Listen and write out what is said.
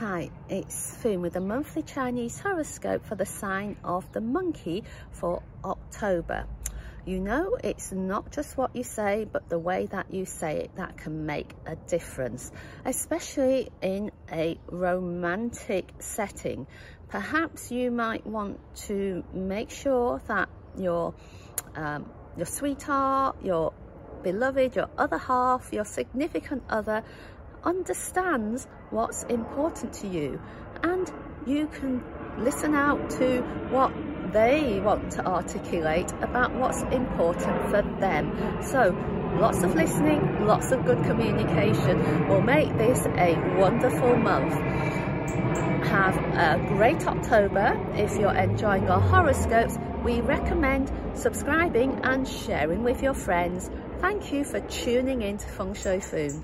Hi, it's Foon with a monthly Chinese horoscope for the sign of the monkey for October. You know, it's not just what you say, but the way that you say it that can make a difference, especially in a romantic setting. Perhaps you might want to make sure that your, um, your sweetheart, your beloved, your other half, your significant other understands what's important to you and you can listen out to what they want to articulate about what's important for them. So lots of listening, lots of good communication will make this a wonderful month. Have a great October. If you're enjoying our horoscopes, we recommend subscribing and sharing with your friends. Thank you for tuning in to Feng Shui Foon.